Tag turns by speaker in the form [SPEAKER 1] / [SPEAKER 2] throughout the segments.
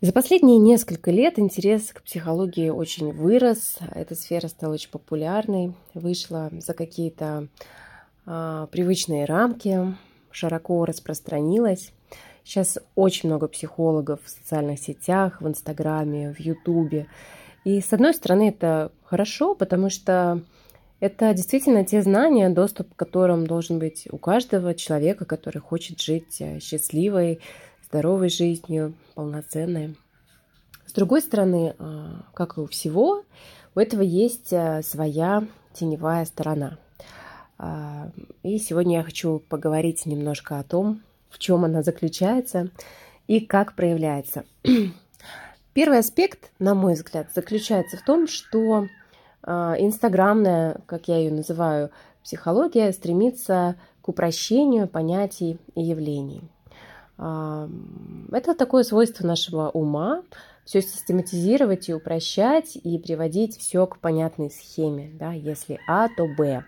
[SPEAKER 1] За последние несколько лет интерес к психологии очень вырос, эта сфера стала очень популярной, вышла за какие-то а, привычные рамки, широко распространилась. Сейчас очень много психологов в социальных сетях, в Инстаграме, в Ютубе. И с одной стороны это хорошо, потому что это действительно те знания, доступ к которым должен быть у каждого человека, который хочет жить э, счастливой, здоровой жизнью, полноценной. С другой стороны, а, как и у всего, у этого есть а, своя теневая сторона. А, и сегодня я хочу поговорить немножко о том, в чем она заключается и как проявляется. Первый аспект, на мой взгляд, заключается в том, что инстаграмная, как я ее называю, психология стремится к упрощению понятий и явлений. Это такое свойство нашего ума, все систематизировать и упрощать, и приводить все к понятной схеме. Да? Если А, то Б.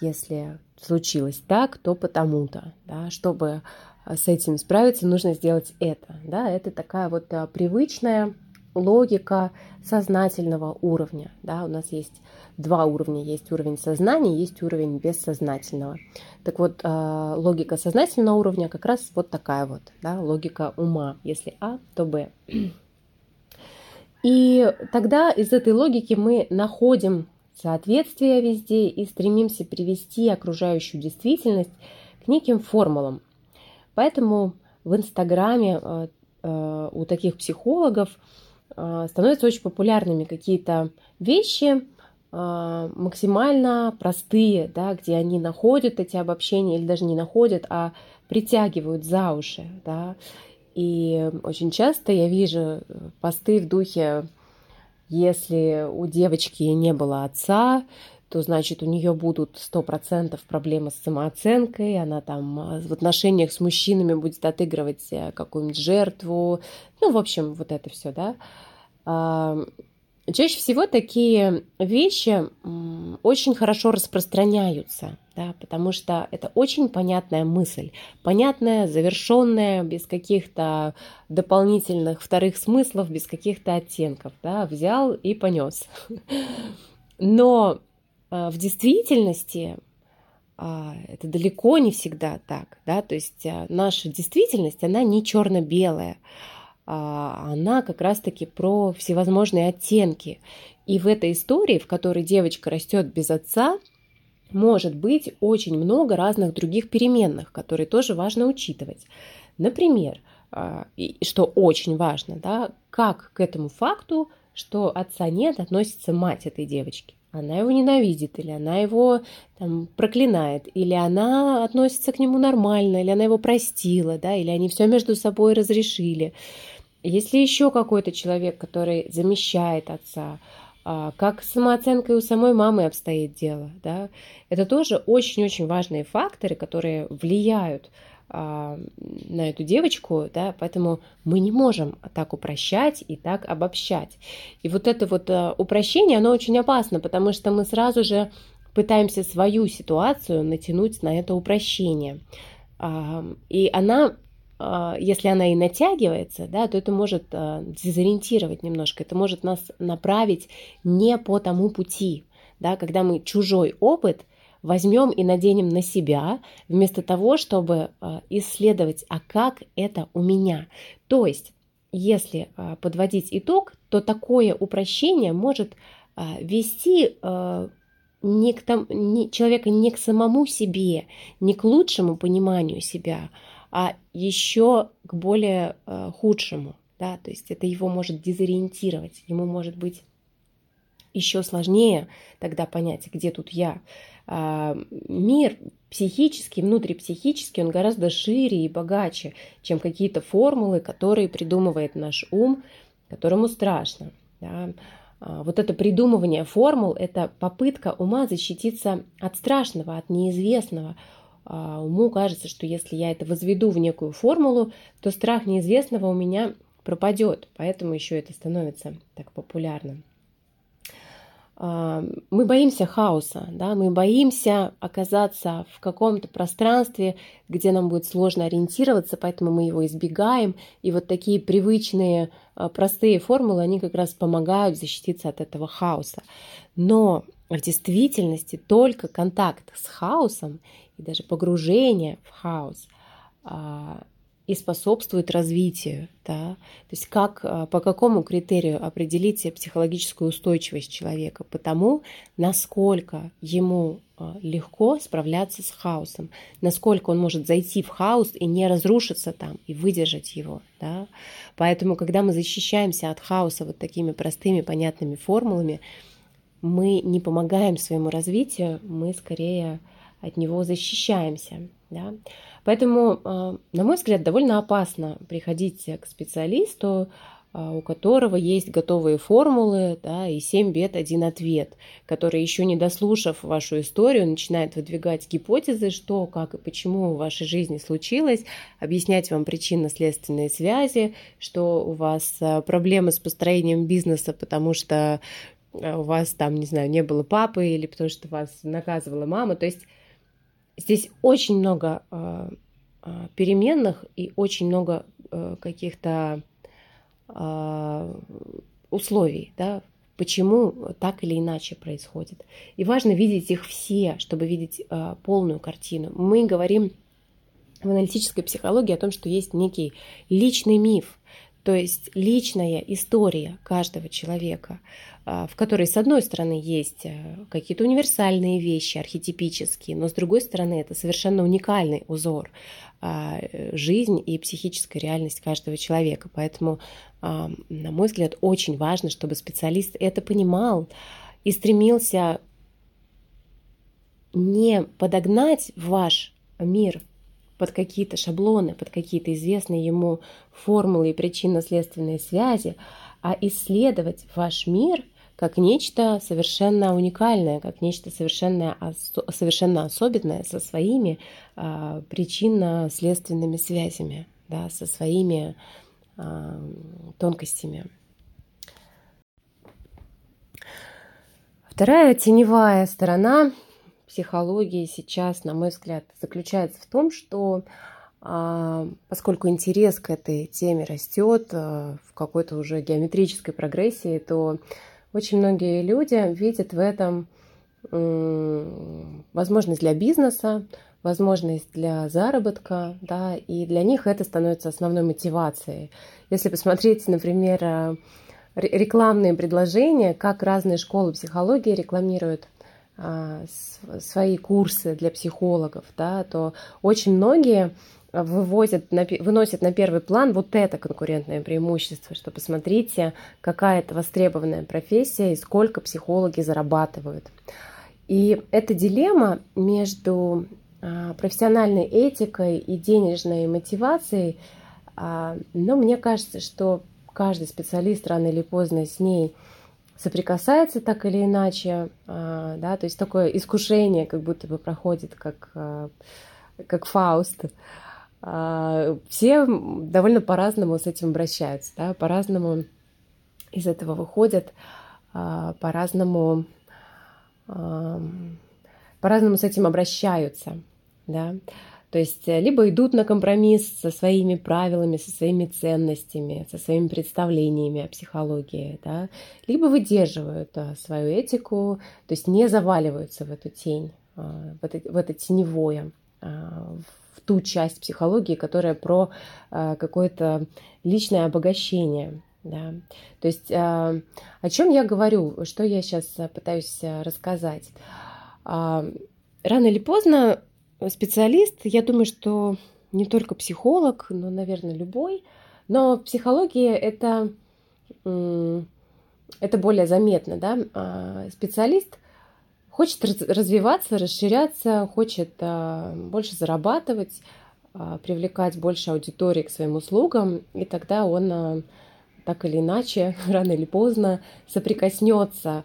[SPEAKER 1] Если случилось так, то потому-то. Да? Чтобы а, с этим справиться, нужно сделать это. Да? Это такая вот а, привычная логика сознательного уровня. Да? У нас есть два уровня. Есть уровень сознания, есть уровень бессознательного. Так вот, а, логика сознательного уровня как раз вот такая вот, да, логика ума. Если А, то Б. И тогда из этой логики мы находим соответствие везде и стремимся привести окружающую действительность к неким формулам. Поэтому в Инстаграме а, а, у таких психологов становятся очень популярными какие-то вещи, а, максимально простые, да, где они находят эти обобщения или даже не находят, а притягивают за уши. Да. И очень часто я вижу посты в духе, если у девочки не было отца, то значит у нее будут сто процентов проблемы с самооценкой, она там а, в отношениях с мужчинами будет отыгрывать э, какую-нибудь жертву, ну, в общем, вот это все, да. Чаще всего такие вещи очень хорошо распространяются, да, потому что это очень понятная мысль, понятная, завершенная, без каких-то дополнительных вторых смыслов, без каких-то оттенков. Да, взял и понес. Но а, в действительности а, это далеко не всегда так. Да? То есть а, наша действительность, она не черно-белая. А, она как раз-таки про всевозможные оттенки. И в этой истории, в которой девочка растет без отца, может быть очень много разных других переменных, которые тоже важно учитывать. Например, а, что очень важно, да, как к этому факту, что отца нет, относится мать этой девочки. Она его ненавидит, или она его там, проклинает, или она относится к нему нормально, или она его простила, да, или они все между собой разрешили. Если еще какой-то человек, который замещает отца, а, как с самооценкой у самой мамы обстоит дело, да, это тоже очень-очень важные факторы, которые влияют а, на эту девочку, да, поэтому мы не можем так упрощать и так обобщать. И вот это вот а, упрощение, оно очень опасно, потому что мы сразу же пытаемся свою ситуацию натянуть на это упрощение. И она если она и натягивается, да, то это может а, дезориентировать немножко, это может нас направить не по тому пути, да, когда мы чужой опыт возьмем и наденем на себя, вместо того, чтобы а, исследовать, а как это у меня. То есть, если подводить итог, то такое упрощение может вести не к тому, не, человека не к самому себе, не к лучшему пониманию себя, а еще к более э, худшему. Да? То есть это его может дезориентировать, ему может быть еще сложнее тогда понять, где тут я. А, мир психический, внутрипсихический, он гораздо шире и богаче, чем какие-то формулы, которые придумывает наш ум, которому страшно. Да? А, вот это придумывание формул – это попытка ума защититься от страшного, от неизвестного, уму кажется, что если я это возведу в некую формулу, то страх неизвестного у меня пропадет. Поэтому еще это становится так популярным. а, мы боимся хаоса, да, мы боимся оказаться в каком-то пространстве, где нам будет сложно ориентироваться, поэтому мы его избегаем. И вот такие привычные, а, простые формулы, они как раз помогают защититься от этого хаоса. Но в действительности только контакт с хаосом и даже погружение в хаос а, и способствует развитию. Да? То есть как, а, по какому критерию определить психологическую устойчивость человека? Потому, насколько ему а, легко справляться с хаосом, насколько он может зайти в хаос и не разрушиться там, и выдержать его. Да? Поэтому, когда мы защищаемся от хаоса вот такими простыми, понятными формулами, мы не помогаем своему развитию, мы скорее от него защищаемся. Да? Поэтому, а, на мой взгляд, довольно опасно приходить к специалисту, а, у которого есть готовые формулы да, и 7 бед, один ответ, который еще не дослушав вашу историю, начинает выдвигать гипотезы, что, как и почему в вашей жизни случилось, объяснять вам причинно-следственные связи, что у вас а, проблемы с построением бизнеса, потому что у вас там, не знаю, не было папы или потому что вас наказывала мама. То есть здесь очень много э, переменных и очень много э, каких-то э, условий, да, почему так или иначе происходит. И важно видеть их все, чтобы видеть полную картину. Мы говорим в аналитической психологии о том, что есть некий личный миф, то есть личная история каждого человека, а, в которой, с одной стороны, есть э, какие-то универсальные вещи, архетипические, но с другой стороны, это совершенно уникальный узор а, жизнь и психическая реальность каждого человека. Поэтому, а, на мой взгляд, очень важно, чтобы специалист это понимал и стремился не подогнать ваш мир под какие-то шаблоны, под какие-то известные ему формулы и причинно-следственные связи, а исследовать ваш мир как нечто совершенно уникальное, как нечто совершенно, совершенно особенное со своими а, причинно-следственными связями, да, со своими а, тонкостями. Вторая теневая сторона психологии сейчас, на мой взгляд, заключается в том, что а, поскольку интерес к этой теме растет а, в какой-то уже геометрической прогрессии, то очень многие люди видят в этом возможность для бизнеса, возможность для заработка, да, и для них это становится основной мотивацией. Если посмотреть, например, а, рекламные предложения, как разные школы психологии рекламируют свои курсы для психологов, да, то очень многие вывозят, выносят на первый план вот это конкурентное преимущество, что посмотрите, какая это востребованная профессия и сколько психологи зарабатывают. И эта дилемма между а, профессиональной этикой и денежной мотивацией, а, но мне кажется, что каждый специалист рано или поздно с ней соприкасается так или иначе, а, да, то есть такое искушение как будто бы проходит, как, а, как Фауст. А, все довольно по-разному с этим обращаются, да, по-разному из этого выходят, по-разному по-разному с этим обращаются, да. То есть э, либо идут на компромисс со своими правилами, со своими ценностями, со своими представлениями о психологии, да, либо выдерживают да, свою этику, то есть не заваливаются в эту тень, а, в это, в это теневое, в ту часть психологии, которая про какое-то личное обогащение. Да. То есть о чем я говорю, что я сейчас пытаюсь рассказать. Рано или поздно специалист, я думаю, что не только психолог, но, наверное, любой. Но психология это, это более заметно. Да? А специалист хочет развиваться, расширяться, хочет а, больше зарабатывать, а, привлекать больше аудитории к своим услугам, и тогда он так или иначе, рано или поздно, соприкоснется с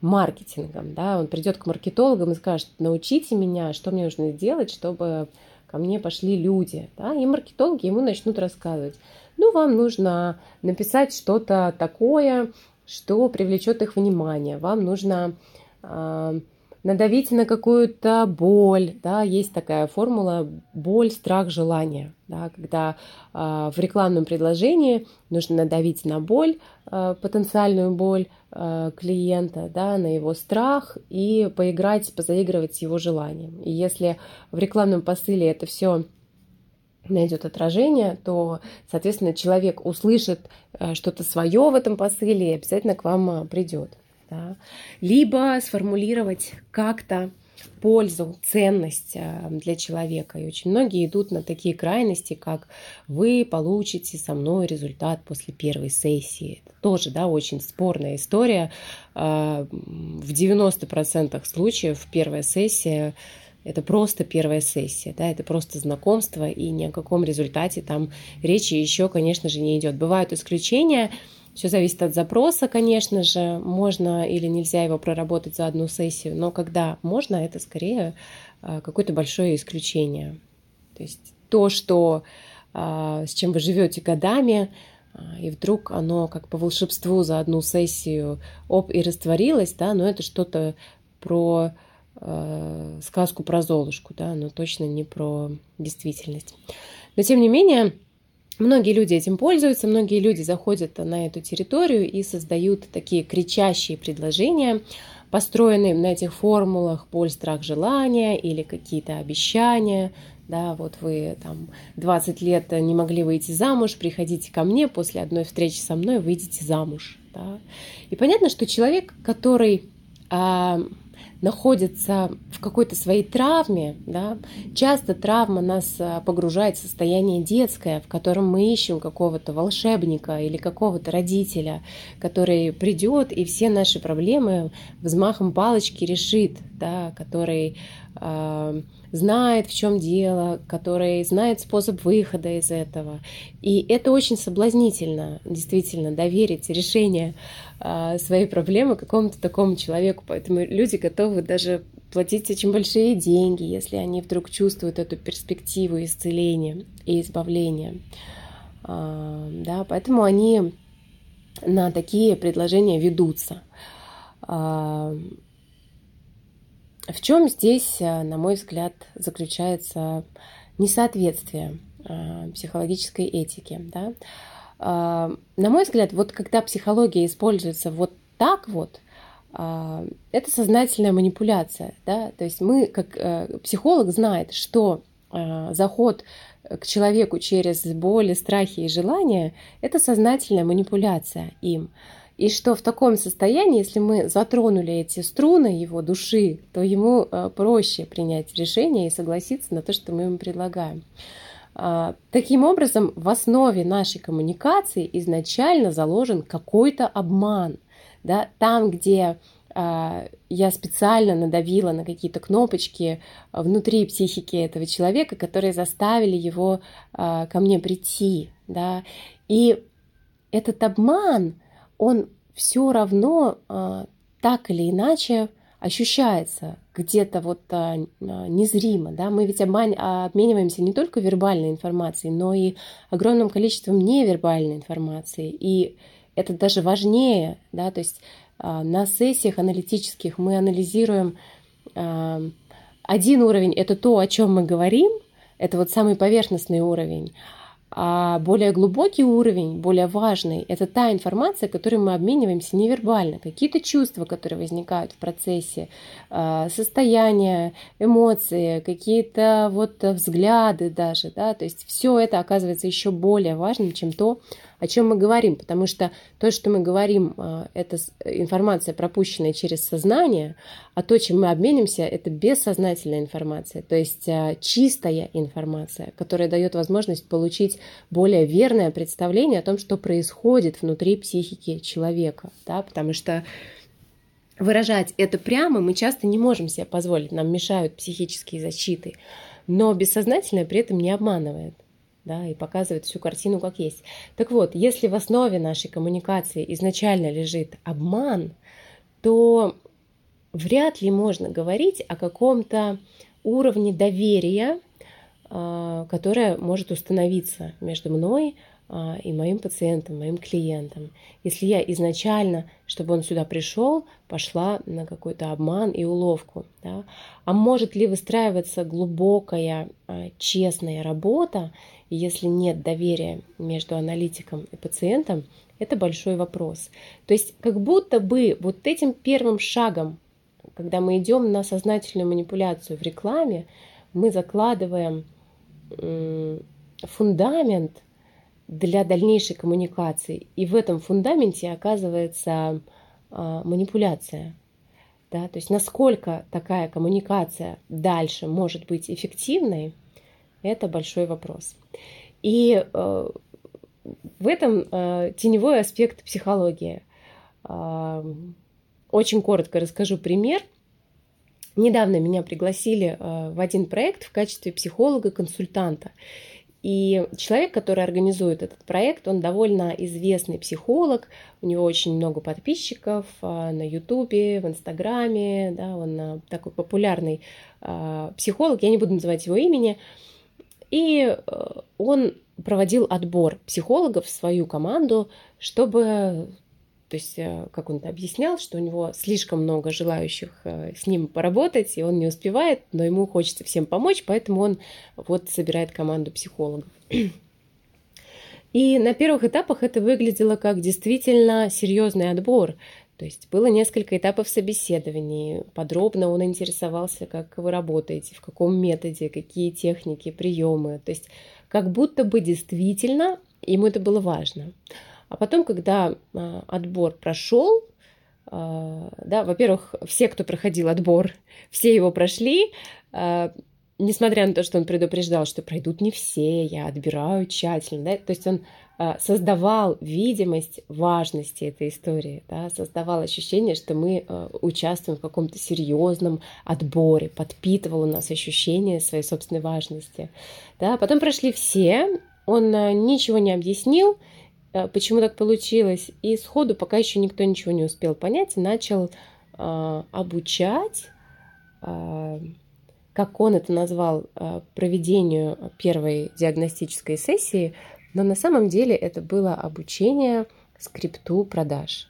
[SPEAKER 1] маркетингом, да, он придет к маркетологам и скажет, научите меня, что мне нужно сделать, чтобы ко мне пошли люди, да, и маркетологи ему начнут рассказывать, ну, вам нужно написать что-то такое, что привлечет их внимание. Вам нужно э, надавить на какую-то боль, да, есть такая формула боль, страх, желание, да, когда э, в рекламном предложении нужно надавить на боль, э, потенциальную боль э, клиента, да, на его страх и поиграть, позаигрывать с его желанием. И если в рекламном посыле это все найдет отражение, то, соответственно, человек услышит что-то свое в этом посыле и обязательно к вам придет да, либо сформулировать как-то пользу, ценность э, для человека. И очень многие идут на такие крайности, как вы получите со мной результат после первой сессии. Это тоже да, очень спорная история. Э, в 90% случаев первая сессия это просто первая сессия, да, это просто знакомство, и ни о каком результате там речи еще, конечно же, не идет. Бывают исключения, все зависит от запроса, конечно же. Можно или нельзя его проработать за одну сессию, но когда можно, это скорее а, какое-то большое исключение. То есть то, что, а, с чем вы живете годами, а, и вдруг оно как по волшебству за одну сессию оп и растворилось, да, но это что-то про сказку про Золушку, да, но точно не про действительность. Но тем не менее, Многие люди этим пользуются, многие люди заходят на эту территорию и создают такие кричащие предложения, построенные на этих формулах боль, страх, желание или какие-то обещания. Да, вот вы там 20 лет не могли выйти замуж, приходите ко мне, после одной встречи со мной выйдете замуж. Да. И понятно, что человек, который а, находится в какой-то своей травме, да, часто травма нас а, погружает в состояние детское, в котором мы ищем какого-то волшебника или какого-то родителя, который придет и все наши проблемы взмахом палочки решит, да, который э, знает, в чем дело, который знает способ выхода из этого. И это очень соблазнительно, действительно, доверить решение э, своей проблемы какому-то такому человеку. Поэтому люди готовы даже платить очень большие деньги, если они вдруг чувствуют эту перспективу исцеления и избавления. Э, да, поэтому они на такие предложения ведутся. В чем здесь, э, на мой взгляд, заключается несоответствие психологической этики? Да? На мой взгляд, вот когда психология используется вот так вот, это сознательная манипуляция. Да? То есть мы, как психолог, знает, что заход к человеку через боли, страхи и желания – это сознательная манипуляция им. И что в таком состоянии, если мы затронули эти струны его души, то ему э, проще принять решение и согласиться на то, что мы ему предлагаем. А, таким образом, в основе нашей коммуникации изначально заложен какой-то обман. Да? Там, где а, я специально надавила на какие-то кнопочки внутри психики этого человека, которые заставили его а, ко мне прийти. Да? И этот обман, он все равно а, так или иначе ощущается где-то вот а, незримо, да, мы ведь обман, обмениваемся не только вербальной информацией, но и огромным количеством невербальной информации, и это даже важнее, да, то есть а, на сессиях аналитических мы анализируем один уровень, это то, о чем мы говорим, это вот самый поверхностный уровень, а более глубокий уровень, более важный, это та информация, которой мы обмениваемся невербально, какие-то чувства, которые возникают в процессе, а, состояния, эмоции, какие-то вот взгляды даже, да, то есть все это оказывается еще более важным, чем то, о чем мы говорим, потому что то, что мы говорим, а, это информация, пропущенная через сознание, а то, чем мы обменимся, это бессознательная информация, то есть а, чистая информация, которая дает возможность получить более верное представление о том, что происходит внутри психики человека, да, потому что выражать это прямо мы часто не можем себе позволить, нам мешают психические защиты, но бессознательное при этом не обманывает да, и показывает всю картину как есть. Так вот, если в основе нашей коммуникации изначально лежит обман, то вряд ли можно говорить о каком-то уровне доверия, а, которое может установиться между мной и моим пациентам, моим клиентам. Если я изначально, чтобы он сюда пришел, пошла на какой-то обман и уловку. Да? А может ли выстраиваться глубокая, а, честная работа, если нет доверия между аналитиком и пациентом, это большой вопрос. То есть как будто бы вот этим первым шагом, когда мы идем на сознательную манипуляцию в рекламе, мы закладываем фундамент для дальнейшей коммуникации. И в этом фундаменте оказывается а, манипуляция. Да? То есть насколько такая коммуникация дальше может быть эффективной, это большой вопрос. И э, в этом э, теневой аспект психологии. Э, очень коротко расскажу пример. Недавно меня пригласили в один проект в качестве психолога-консультанта. И человек, который организует этот проект, он довольно известный психолог, у него очень много подписчиков а, на Ютубе, в Инстаграме, да, он а, такой популярный а, психолог, я не буду называть его имени. И он проводил отбор психологов в свою команду, чтобы то есть, э, как он объяснял, что у него слишком много желающих э, с ним поработать, и он не успевает, но ему хочется всем помочь, поэтому он вот собирает команду психологов. И на первых этапах это выглядело как действительно серьезный отбор. То есть было несколько этапов собеседований. Подробно он интересовался, как вы работаете, в каком методе, какие техники, приемы. То есть как будто бы действительно ему это было важно. А потом, когда а, отбор прошел, а, да, во-первых, все, кто проходил отбор, все его прошли, а, несмотря на то, что он предупреждал, что пройдут не все, я отбираю тщательно, да, то есть он создавал видимость важности этой истории, да, создавал ощущение, что мы участвуем в каком-то серьезном отборе, подпитывал у нас ощущение своей собственной важности. Да. Потом прошли все, он ничего не объяснил, почему так получилось. И сходу, пока еще никто ничего не успел понять, начал э, обучать, э, как он это назвал, э, проведению первой диагностической сессии, но на самом деле это было обучение скрипту продаж.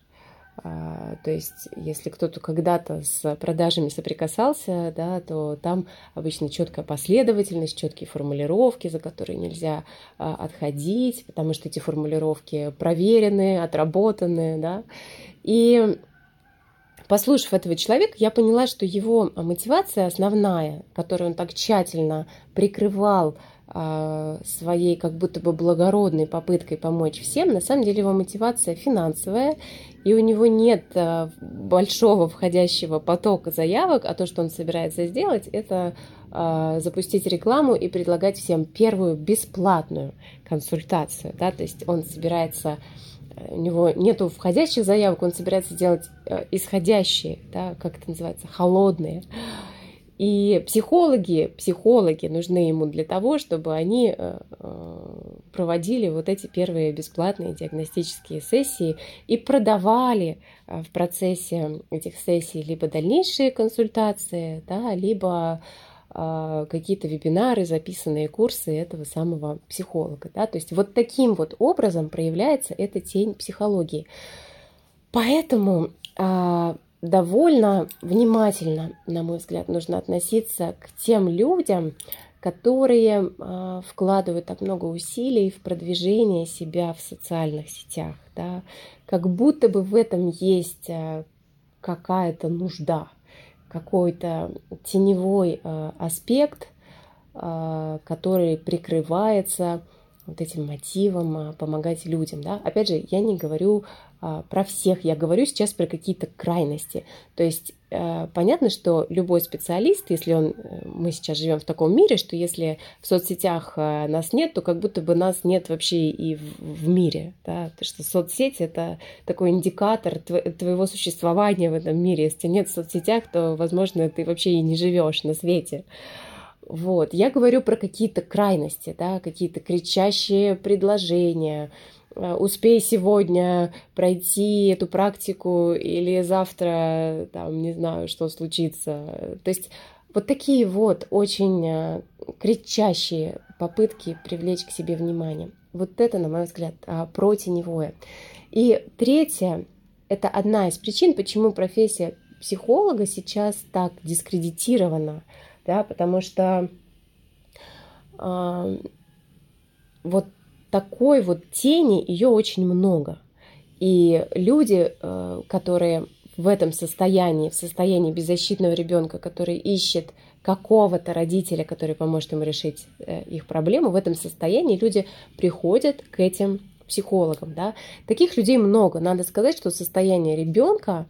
[SPEAKER 1] А, то есть, если кто-то когда-то с продажами соприкасался, да, то там обычно четкая последовательность, четкие формулировки, за которые нельзя а, отходить, потому что эти формулировки проверены, отработаны, да. И послушав этого человека, я поняла, что его мотивация основная, которую он так тщательно прикрывал своей как будто бы благородной попыткой помочь всем, на самом деле его мотивация финансовая, и у него нет а, большого входящего потока заявок, а то, что он собирается сделать, это а, запустить рекламу и предлагать всем первую бесплатную консультацию. Да? То есть он собирается у него нету входящих заявок, он собирается делать исходящие, да, как это называется, холодные. И психологи, психологи нужны ему для того, чтобы они э, э, проводили вот эти первые бесплатные диагностические сессии и продавали э, в процессе этих сессий либо дальнейшие консультации, да, либо какие-то вебинары, записанные курсы этого самого психолога. Да? То есть вот таким вот образом проявляется эта тень психологии. Поэтому довольно внимательно, на мой взгляд, нужно относиться к тем людям, которые э, вкладывают так много усилий в продвижение себя в социальных сетях, да, как будто бы в этом есть э, какая-то нужда, какой-то теневой э, аспект, э, который прикрывается вот этим мотивом помогать людям. Да? Опять же, я не говорю а, про всех, я говорю сейчас про какие-то крайности. То есть э, понятно, что любой специалист, если он, э, мы сейчас живем в таком мире, что если в соцсетях э, нас нет, то как будто бы нас нет вообще и в, в мире. Да? Потому что соцсеть это такой индикатор твоего существования в этом мире. Если нет в соцсетях, то, возможно, ты вообще и не живешь на свете. Вот. Я говорю про какие-то крайности, да, какие-то кричащие предложения, успей сегодня пройти эту практику или завтра, там, не знаю, что случится. То есть вот такие вот очень э, кричащие попытки привлечь к себе внимание. вот это, на мой взгляд, про теневое. И третье, это одна из причин, почему профессия психолога сейчас так дискредитирована, да, потому что э, вот такой вот тени, ее очень много. И люди, э, которые в этом состоянии, в состоянии беззащитного ребенка, который ищет какого-то родителя, который поможет ему решить э, их проблему, в этом состоянии люди приходят к этим психологам. Да? Таких людей много. Надо сказать, что состояние ребенка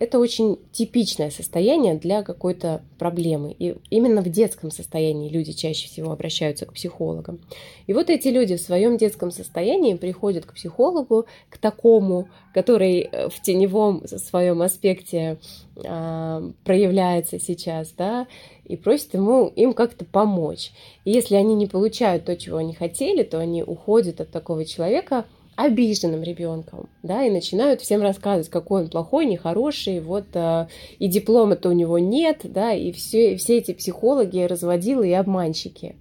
[SPEAKER 1] это очень типичное состояние для какой-то проблемы. И именно в детском состоянии люди чаще всего обращаются к психологам. И вот эти люди в своем детском состоянии приходят к психологу, к такому, который э, в теневом своем аспекте а, проявляется сейчас, да, и просят ему, им как-то помочь. И если они не получают то, чего они хотели, то они уходят от такого человека – обиженным ребенком, да, и начинают всем рассказывать, какой он плохой, нехороший, вот, э, и диплома-то у него нет, да, и все, все эти психологи разводилы и обманщики,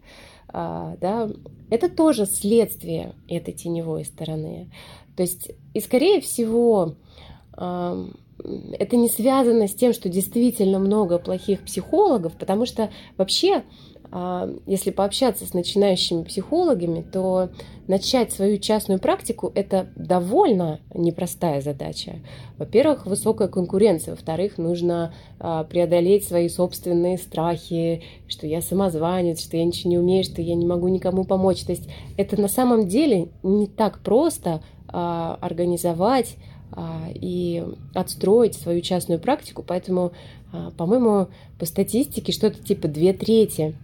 [SPEAKER 1] э, да, это тоже следствие этой теневой стороны. То есть, и скорее всего, э, это не связано с тем, что действительно много плохих психологов, потому что вообще если пообщаться с начинающими психологами, то начать свою частную практику – это довольно непростая задача. Во-первых, высокая конкуренция. Во-вторых, нужно а, преодолеть свои собственные страхи, что я самозванец, что я ничего не умею, что я не могу никому помочь. То есть это на самом деле не так просто а, организовать и отстроить свою частную практику. Поэтому, по-моему, по статистике что-то типа две трети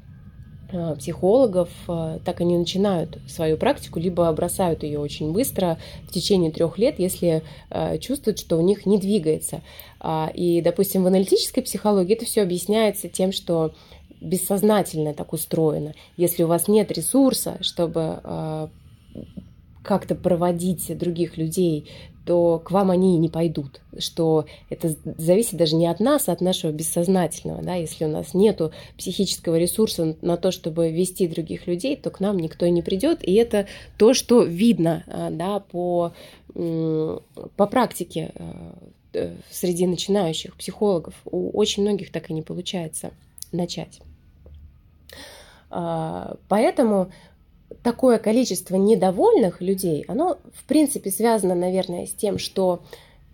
[SPEAKER 1] психологов, э, так они начинают свою практику, либо бросают ее очень быстро в течение трех лет, если э, чувствуют, что у них не двигается. А, и, допустим, в аналитической психологии это все объясняется тем, что бессознательно так устроено. Если у вас нет ресурса, чтобы как-то проводить других людей то к вам они не пойдут, что это зависит даже не от нас, а от нашего бессознательного. Да? Если у нас нет психического ресурса на то, чтобы вести других людей, то к нам никто не придет. И это то, что видно а, да, по, по практике э, среди начинающих психологов. У очень многих так и не получается начать. А, поэтому такое количество недовольных людей, оно в принципе связано, наверное, с тем, что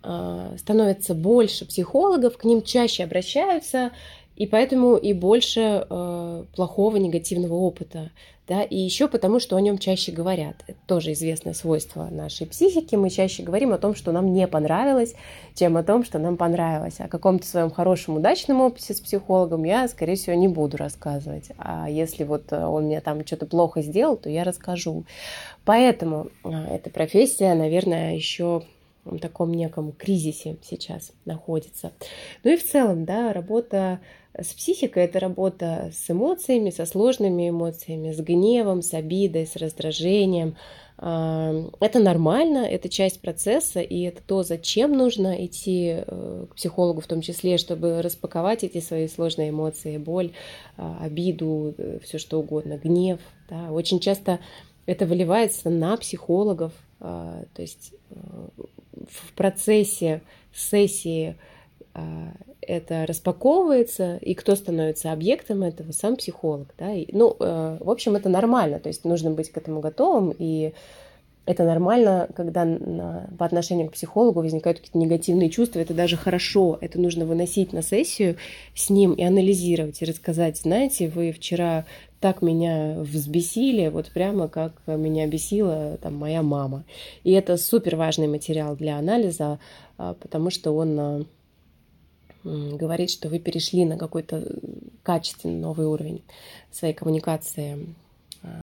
[SPEAKER 1] э, становится больше психологов, к ним чаще обращаются, и поэтому и больше э, плохого негативного опыта да, и еще потому, что о нем чаще говорят. Это тоже известное свойство нашей психики. Мы чаще говорим о том, что нам не понравилось, чем о том, что нам понравилось. О каком-то своем хорошем, удачном опыте с психологом я, скорее всего, не буду рассказывать. А если вот он мне там что-то плохо сделал, то я расскажу. Поэтому а, эта профессия, наверное, еще в таком неком кризисе сейчас находится. Ну и в целом, да, работа с психикой это работа с эмоциями, со сложными эмоциями, с гневом, с обидой, с раздражением. А, это нормально, это часть процесса, и это то, зачем нужно идти э, к психологу в том числе, чтобы распаковать эти свои сложные эмоции, боль, а, обиду, э, все что угодно, гнев. Да. Очень часто это выливается на психологов, а, то есть э, в процессе сессии это распаковывается, и кто становится объектом этого, сам психолог. Да? И, ну, э, в общем, это нормально, то есть нужно быть к этому готовым, и это нормально, когда на, по отношению к психологу возникают какие-то негативные чувства, это даже хорошо, это нужно выносить на сессию с ним и анализировать, и рассказать, знаете, вы вчера так меня взбесили, вот прямо как меня бесила там моя мама. И это супер важный материал для анализа, а, потому что он а, говорит, что вы перешли на какой-то качественный новый уровень своей коммуникации